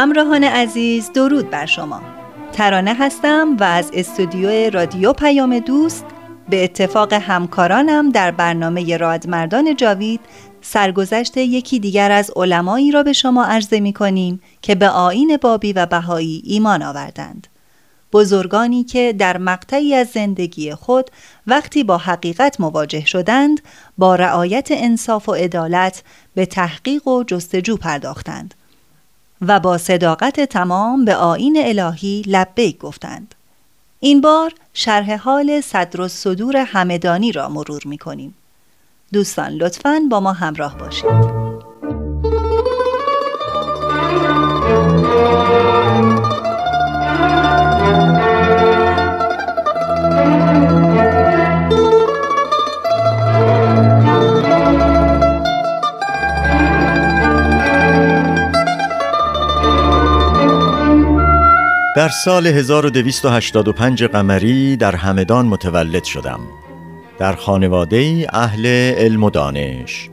همراهان عزیز درود بر شما. ترانه هستم و از استودیو رادیو پیام دوست به اتفاق همکارانم در برنامه رادمردان جاوید سرگذشت یکی دیگر از علمایی را به شما عرضه می کنیم که به آین بابی و بهایی ایمان آوردند. بزرگانی که در مقطعی از زندگی خود وقتی با حقیقت مواجه شدند با رعایت انصاف و عدالت به تحقیق و جستجو پرداختند. و با صداقت تمام به آین الهی لبیک گفتند. این بار شرح حال صدر و صدور همدانی را مرور می کنیم. دوستان لطفاً با ما همراه باشید. در سال 1285 قمری در همدان متولد شدم. در خانواده اهل علم و دانش.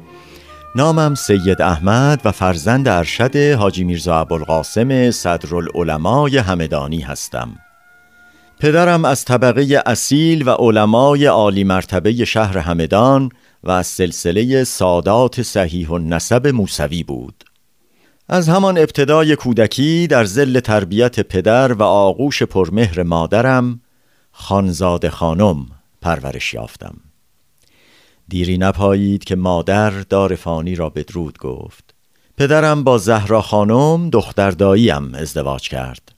نامم سید احمد و فرزند ارشد حاجی میرزا ابوالقاسم صدرالعلمای همدانی هستم. پدرم از طبقه اصیل و علمای عالی مرتبه شهر همدان و از سلسله سادات صحیح و نسب موسوی بود. از همان ابتدای کودکی در زل تربیت پدر و آغوش پرمهر مادرم خانزاد خانم پرورش یافتم. دیری نپایید که مادر دار فانی را بدرود گفت. پدرم با زهرا خانم دختر داییم ازدواج کرد.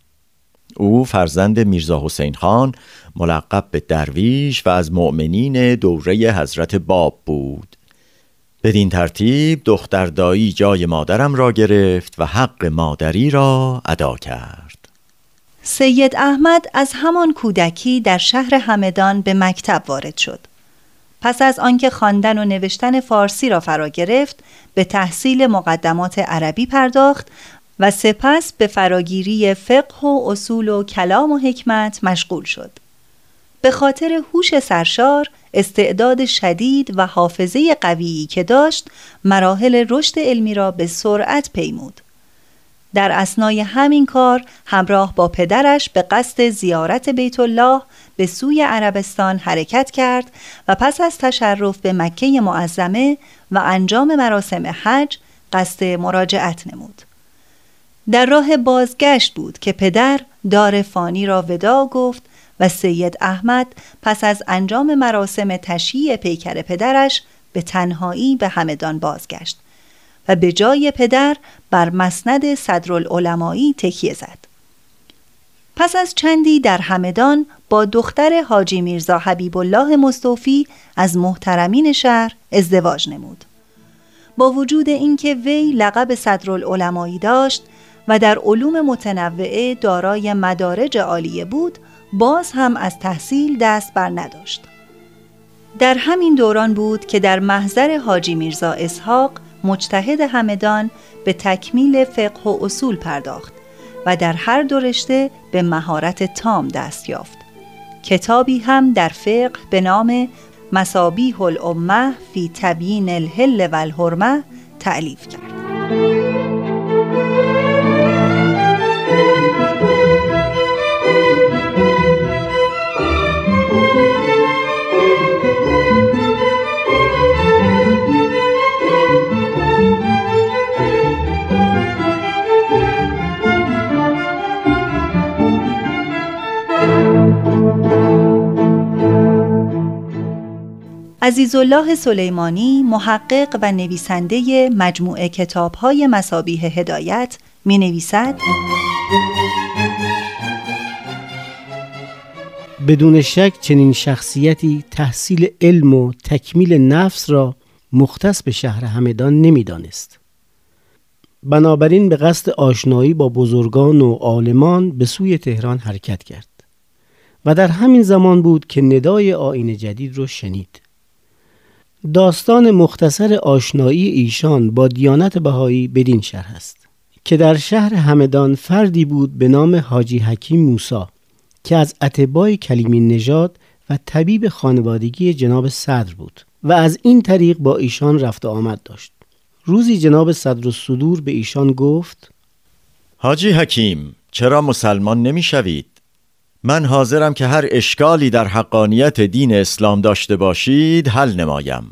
او فرزند میرزا حسین خان ملقب به درویش و از مؤمنین دوره حضرت باب بود. بدین ترتیب دختر دایی جای مادرم را گرفت و حق مادری را ادا کرد. سید احمد از همان کودکی در شهر همدان به مکتب وارد شد. پس از آنکه خواندن و نوشتن فارسی را فرا گرفت به تحصیل مقدمات عربی پرداخت و سپس به فراگیری فقه و اصول و کلام و حکمت مشغول شد. به خاطر هوش سرشار استعداد شدید و حافظه قویی که داشت مراحل رشد علمی را به سرعت پیمود. در اسنای همین کار همراه با پدرش به قصد زیارت بیت الله به سوی عربستان حرکت کرد و پس از تشرف به مکه معظمه و انجام مراسم حج قصد مراجعت نمود. در راه بازگشت بود که پدر دار فانی را ودا گفت و سید احمد پس از انجام مراسم تشییع پیکر پدرش به تنهایی به همدان بازگشت و به جای پدر بر مسند صدرالعلمایی تکیه زد. پس از چندی در همدان با دختر حاجی میرزا حبیب الله مصطفی از محترمین شهر ازدواج نمود. با وجود اینکه وی لقب صدرالعلمایی داشت و در علوم متنوعه دارای مدارج عالیه بود، باز هم از تحصیل دست بر نداشت. در همین دوران بود که در محضر حاجی میرزا اسحاق مجتهد همدان به تکمیل فقه و اصول پرداخت و در هر دو رشته به مهارت تام دست یافت. کتابی هم در فقه به نام مسابیح الامه فی تبیین الهل و الحرمه تعلیف کرد. عزیزالله سلیمانی محقق و نویسنده مجموعه کتابهای مسابیه هدایت می نویسد بدون شک چنین شخصیتی تحصیل علم و تکمیل نفس را مختص به شهر همدان نمی‌دانست. بنابراین به قصد آشنایی با بزرگان و عالمان به سوی تهران حرکت کرد و در همین زمان بود که ندای آین جدید را شنید. داستان مختصر آشنایی ایشان با دیانت بهایی بدین شرح است که در شهر همدان فردی بود به نام حاجی حکیم موسا که از اتباع کلیمی نژاد و طبیب خانوادگی جناب صدر بود و از این طریق با ایشان رفت آمد داشت روزی جناب صدر و صدور به ایشان گفت حاجی حکیم چرا مسلمان نمی شوید؟ من حاضرم که هر اشکالی در حقانیت دین اسلام داشته باشید حل نمایم.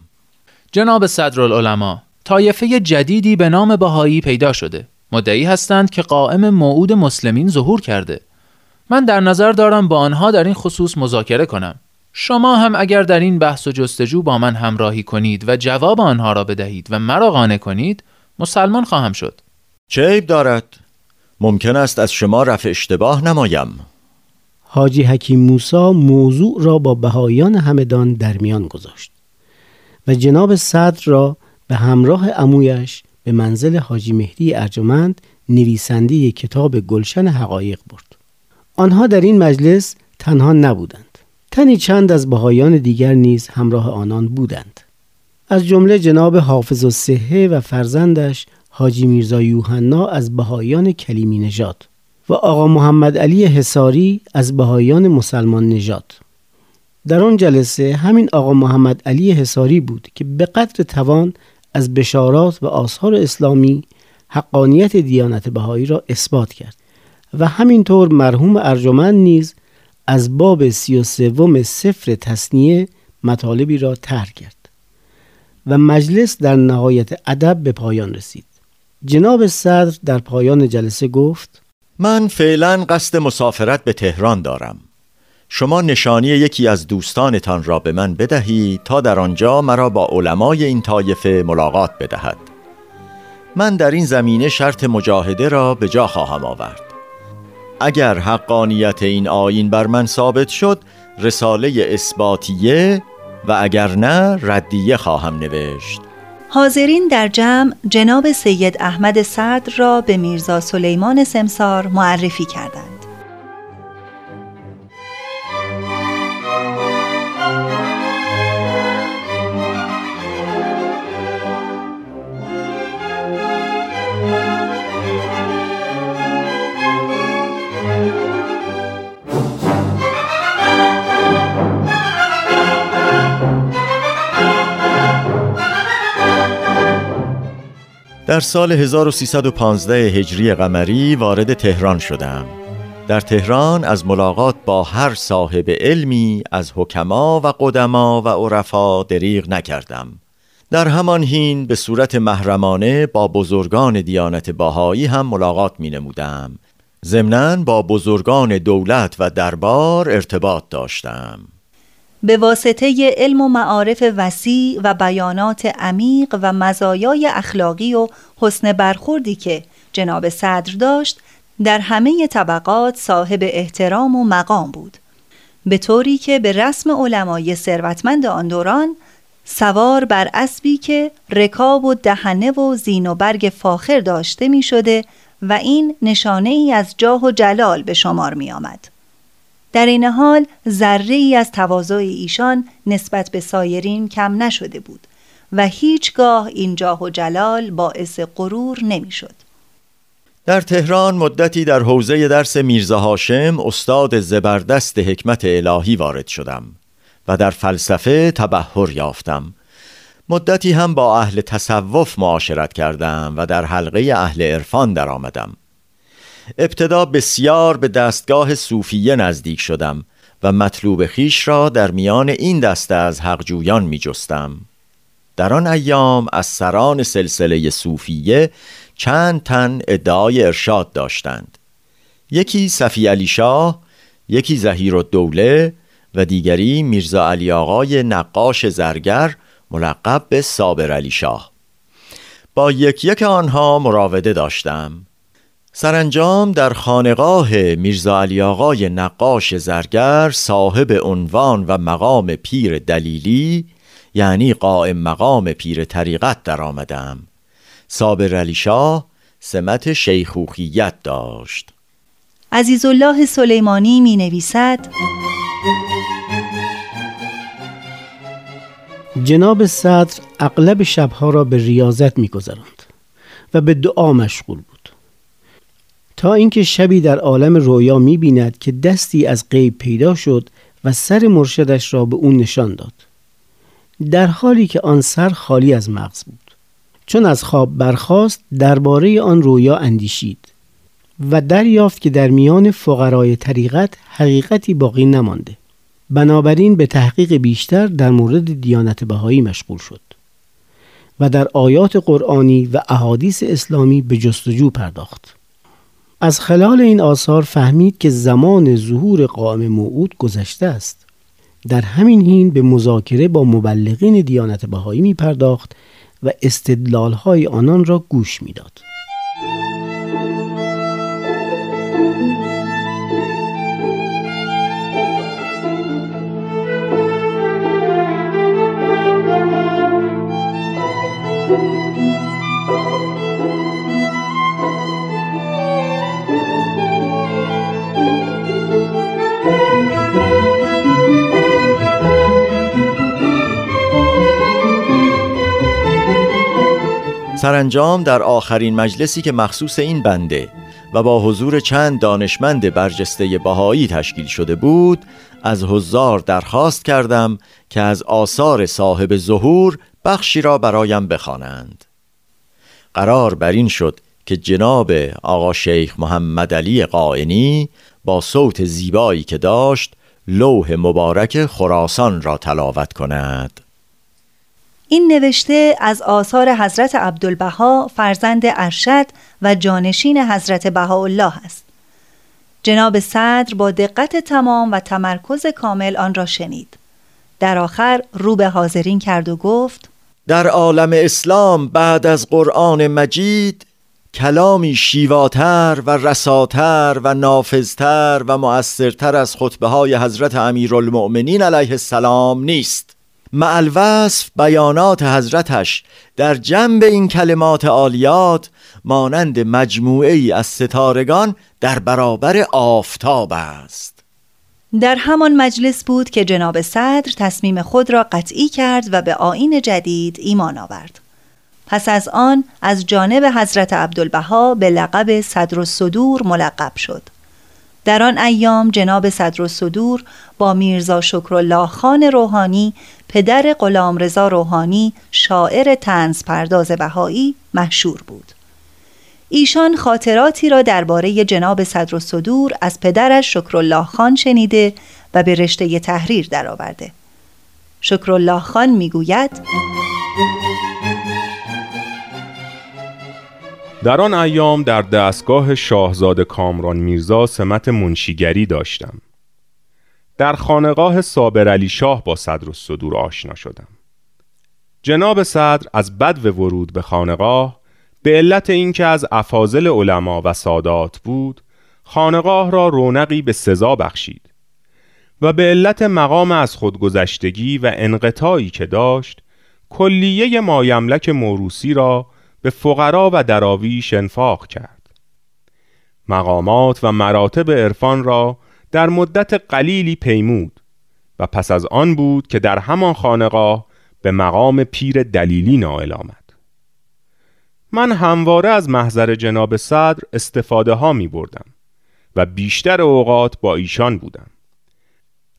جناب صدرالعلماء طایفه جدیدی به نام بهایی پیدا شده. مدعی هستند که قائم موعود مسلمین ظهور کرده. من در نظر دارم با آنها در این خصوص مذاکره کنم. شما هم اگر در این بحث و جستجو با من همراهی کنید و جواب آنها را بدهید و مرا قانع کنید مسلمان خواهم شد. چه عیب دارد؟ ممکن است از شما رفع اشتباه نمایم. حاجی حکیم موسا موضوع را با بهایان همدان در میان گذاشت و جناب صدر را به همراه امویش به منزل حاجی مهدی ارجمند نویسنده کتاب گلشن حقایق برد. آنها در این مجلس تنها نبودند. تنی چند از بهایان دیگر نیز همراه آنان بودند. از جمله جناب حافظ و صحه و فرزندش حاجی میرزا یوحنا از بهایان کلیمی نژاد. و آقا محمد علی حساری از بهایان مسلمان نژاد. در آن جلسه همین آقا محمد علی حساری بود که به قدر توان از بشارات و آثار اسلامی حقانیت دیانت بهایی را اثبات کرد و همینطور مرحوم ارجمند نیز از باب سی و سوم سفر تصنیه مطالبی را طرح کرد و مجلس در نهایت ادب به پایان رسید. جناب صدر در پایان جلسه گفت من فعلا قصد مسافرت به تهران دارم. شما نشانی یکی از دوستانتان را به من بدهید تا در آنجا مرا با علمای این طایفه ملاقات بدهد. من در این زمینه شرط مجاهده را به جا خواهم آورد. اگر حقانیت این آین بر من ثابت شد رساله اثباتیه و اگر نه ردیه خواهم نوشت. حاضرین در جمع جناب سید احمد صدر را به میرزا سلیمان سمسار معرفی کردند. در سال 1315 هجری قمری وارد تهران شدم. در تهران از ملاقات با هر صاحب علمی از حکما و قدما و عرفا دریغ نکردم. در همان هین به صورت محرمانه با بزرگان دیانت باهایی هم ملاقات می نمودم ضمناً با بزرگان دولت و دربار ارتباط داشتم. به واسطه علم و معارف وسیع و بیانات عمیق و مزایای اخلاقی و حسن برخوردی که جناب صدر داشت در همه طبقات صاحب احترام و مقام بود به طوری که به رسم علمای ثروتمند آن دوران سوار بر اسبی که رکاب و دهنه و زین و برگ فاخر داشته می شده و این نشانه ای از جاه و جلال به شمار می آمد. در این حال ذره ای از تواضع ایشان نسبت به سایرین کم نشده بود و هیچگاه این جاه و جلال باعث غرور نمی‌شد. در تهران مدتی در حوزه درس میرزا هاشم استاد زبردست حکمت الهی وارد شدم و در فلسفه تبهر یافتم مدتی هم با اهل تصوف معاشرت کردم و در حلقه اهل عرفان درآمدم. ابتدا بسیار به دستگاه صوفیه نزدیک شدم و مطلوب خیش را در میان این دسته از حقجویان می جستم. در آن ایام از سران سلسله صوفیه چند تن ادعای ارشاد داشتند. یکی صفی علی شاه یکی زهیر و دوله و دیگری میرزا علی آقای نقاش زرگر ملقب به صابر علی شاه. با یک یک آنها مراوده داشتم. سرانجام در خانقاه میرزا علی آقای نقاش زرگر صاحب عنوان و مقام پیر دلیلی یعنی قائم مقام پیر طریقت در آمدم. صابر علی شاه سمت شیخوخیت داشت. عزیزالله سلیمانی می نویسد جناب صدر اغلب شبها را به ریاضت می گذراند و به دعا مشغول بود. تا اینکه شبی در عالم رویا می بیند که دستی از غیب پیدا شد و سر مرشدش را به اون نشان داد. در حالی که آن سر خالی از مغز بود. چون از خواب برخاست درباره آن رویا اندیشید و دریافت که در میان فقرای طریقت حقیقتی باقی نمانده. بنابراین به تحقیق بیشتر در مورد دیانت بهایی مشغول شد و در آیات قرآنی و احادیث اسلامی به جستجو پرداخت. از خلال این آثار فهمید که زمان ظهور قائم موعود گذشته است در همین حین به مذاکره با مبلغین دیانت بهایی می پرداخت و استدلال های آنان را گوش می‌داد. سرانجام در آخرین مجلسی که مخصوص این بنده و با حضور چند دانشمند برجسته بهایی تشکیل شده بود از حضار درخواست کردم که از آثار صاحب ظهور بخشی را برایم بخوانند. قرار بر این شد که جناب آقا شیخ محمد علی قائنی با صوت زیبایی که داشت لوح مبارک خراسان را تلاوت کند این نوشته از آثار حضرت عبدالبها فرزند ارشد و جانشین حضرت بهاءالله است. جناب صدر با دقت تمام و تمرکز کامل آن را شنید. در آخر رو به حاضرین کرد و گفت در عالم اسلام بعد از قرآن مجید کلامی شیواتر و رساتر و نافذتر و مؤثرتر از خطبه های حضرت امیرالمؤمنین علیه السلام نیست معلوصف بیانات حضرتش در جنب این کلمات عالیات مانند مجموعه ای از ستارگان در برابر آفتاب است. در همان مجلس بود که جناب صدر تصمیم خود را قطعی کرد و به آین جدید ایمان آورد. پس از آن از جانب حضرت عبدالبها به لقب صدر و صدور ملقب شد. در آن ایام جناب صدر و صدور با میرزا شکرالله خان روحانی پدر غلامرضا روحانی شاعر تنز پرداز بهایی مشهور بود ایشان خاطراتی را درباره جناب صدر و صدور از پدرش شکرالله خان شنیده و به رشته تحریر درآورده. شکرالله خان می‌گوید در آن ایام در دستگاه شاهزاده کامران میرزا سمت منشیگری داشتم. در خانقاه صابر علی شاه با صدر و صدور آشنا شدم. جناب صدر از بد ورود به خانقاه به علت اینکه از افاضل علما و سادات بود خانقاه را رونقی به سزا بخشید و به علت مقام از خودگذشتگی و انقطاعی که داشت کلیه مایملک موروسی را به فقرا و دراویش انفاق کرد. مقامات و مراتب عرفان را در مدت قلیلی پیمود و پس از آن بود که در همان خانقاه به مقام پیر دلیلی نائل آمد. من همواره از محضر جناب صدر استفاده ها می بردم و بیشتر اوقات با ایشان بودم.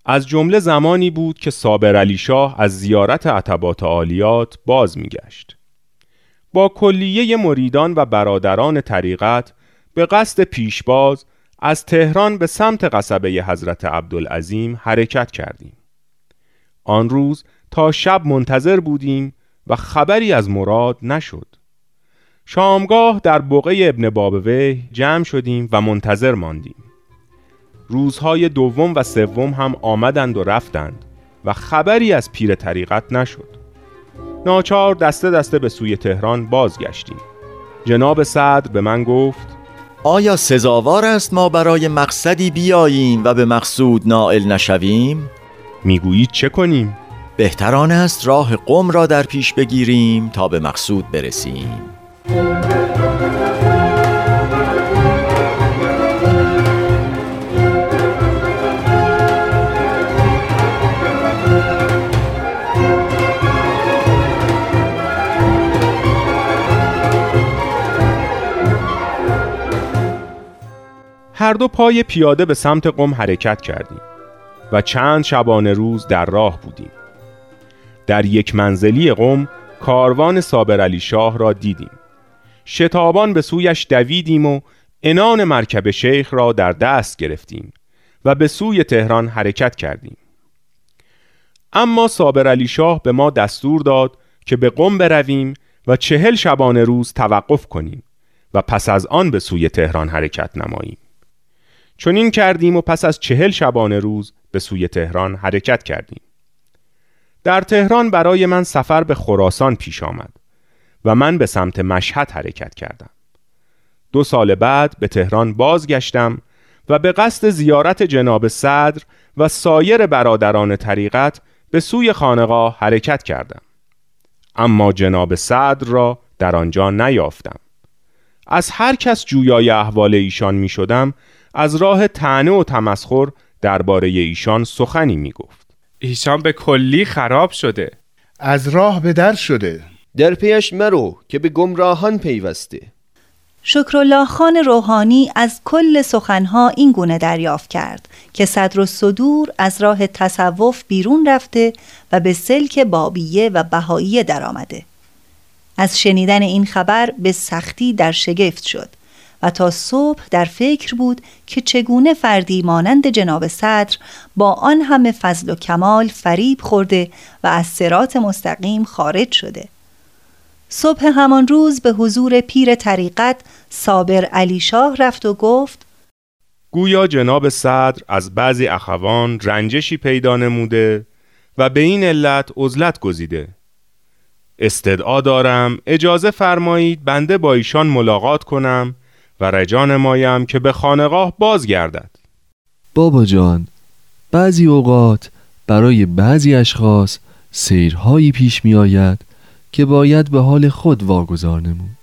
از جمله زمانی بود که صابر علی شاه از زیارت عتبات عالیات باز میگشت. با کلیه مریدان و برادران طریقت به قصد پیشباز از تهران به سمت قصبه حضرت عبدالعظیم حرکت کردیم. آن روز تا شب منتظر بودیم و خبری از مراد نشد. شامگاه در بقعه ابن بابوی جمع شدیم و منتظر ماندیم. روزهای دوم و سوم هم آمدند و رفتند و خبری از پیر طریقت نشد. ناچار دسته دسته به سوی تهران بازگشتیم. جناب صدر به من گفت آیا سزاوار است ما برای مقصدی بیاییم و به مقصود نائل نشویم؟ می‌گویید چه کنیم؟ بهتران است راه قم را در پیش بگیریم تا به مقصود برسیم هر دو پای پیاده به سمت قم حرکت کردیم و چند شبانه روز در راه بودیم. در یک منزلی قم کاروان صابر علی شاه را دیدیم. شتابان به سویش دویدیم و انان مرکب شیخ را در دست گرفتیم و به سوی تهران حرکت کردیم. اما صابر علی شاه به ما دستور داد که به قم برویم و چهل شبانه روز توقف کنیم و پس از آن به سوی تهران حرکت نماییم. چون این کردیم و پس از چهل شبانه روز به سوی تهران حرکت کردیم. در تهران برای من سفر به خراسان پیش آمد و من به سمت مشهد حرکت کردم. دو سال بعد به تهران بازگشتم و به قصد زیارت جناب صدر و سایر برادران طریقت به سوی خانقاه حرکت کردم. اما جناب صدر را در آنجا نیافتم. از هر کس جویای احوال ایشان می شدم از راه تنه و تمسخر درباره ایشان سخنی می گفت ایشان به کلی خراب شده. از راه به در شده. در پیش مرو که به گمراهان پیوسته. شکرالله خان روحانی از کل سخنها این گونه دریافت کرد که صدر و صدور از راه تصوف بیرون رفته و به سلک بابیه و بهاییه درآمده. از شنیدن این خبر به سختی در شگفت شد. و تا صبح در فکر بود که چگونه فردی مانند جناب صدر با آن همه فضل و کمال فریب خورده و از سرات مستقیم خارج شده. صبح همان روز به حضور پیر طریقت صابر علی شاه رفت و گفت گویا جناب صدر از بعضی اخوان رنجشی پیدا نموده و به این علت عزلت گزیده. استدعا دارم اجازه فرمایید بنده با ایشان ملاقات کنم و رجان مایم که به خانقاه بازگردد. بابا جان بعضی اوقات برای بعضی اشخاص سیرهایی پیش می آید که باید به حال خود واگذار نمود.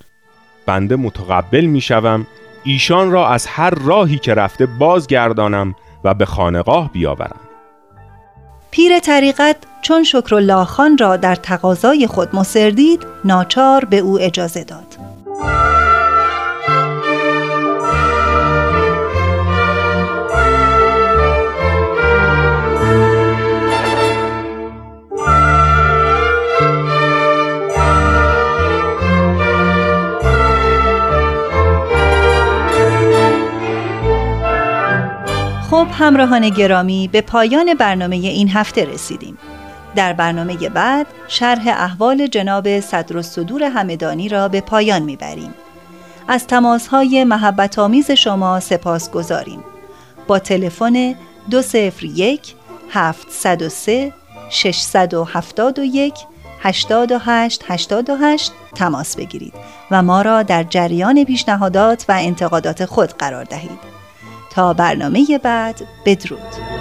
بنده متقبل می شوم ایشان را از هر راهی که رفته بازگردانم و به خانقاه بیاورم. پیر طریقت چون شکرالله خان را در تقاضای خود مصر ناچار به او اجازه داد. خب همراهان گرامی به پایان برنامه این هفته رسیدیم. در برنامه بعد شرح احوال جناب صدر و صدور همدانی را به پایان می‌بریم. از تماسهای محبت آمیز شما سپاس گذاریم. با تلفن 201 703 671 828 88 تماس بگیرید و ما را در جریان پیشنهادات و انتقادات خود قرار دهید. تا برنامه بعد بدرود.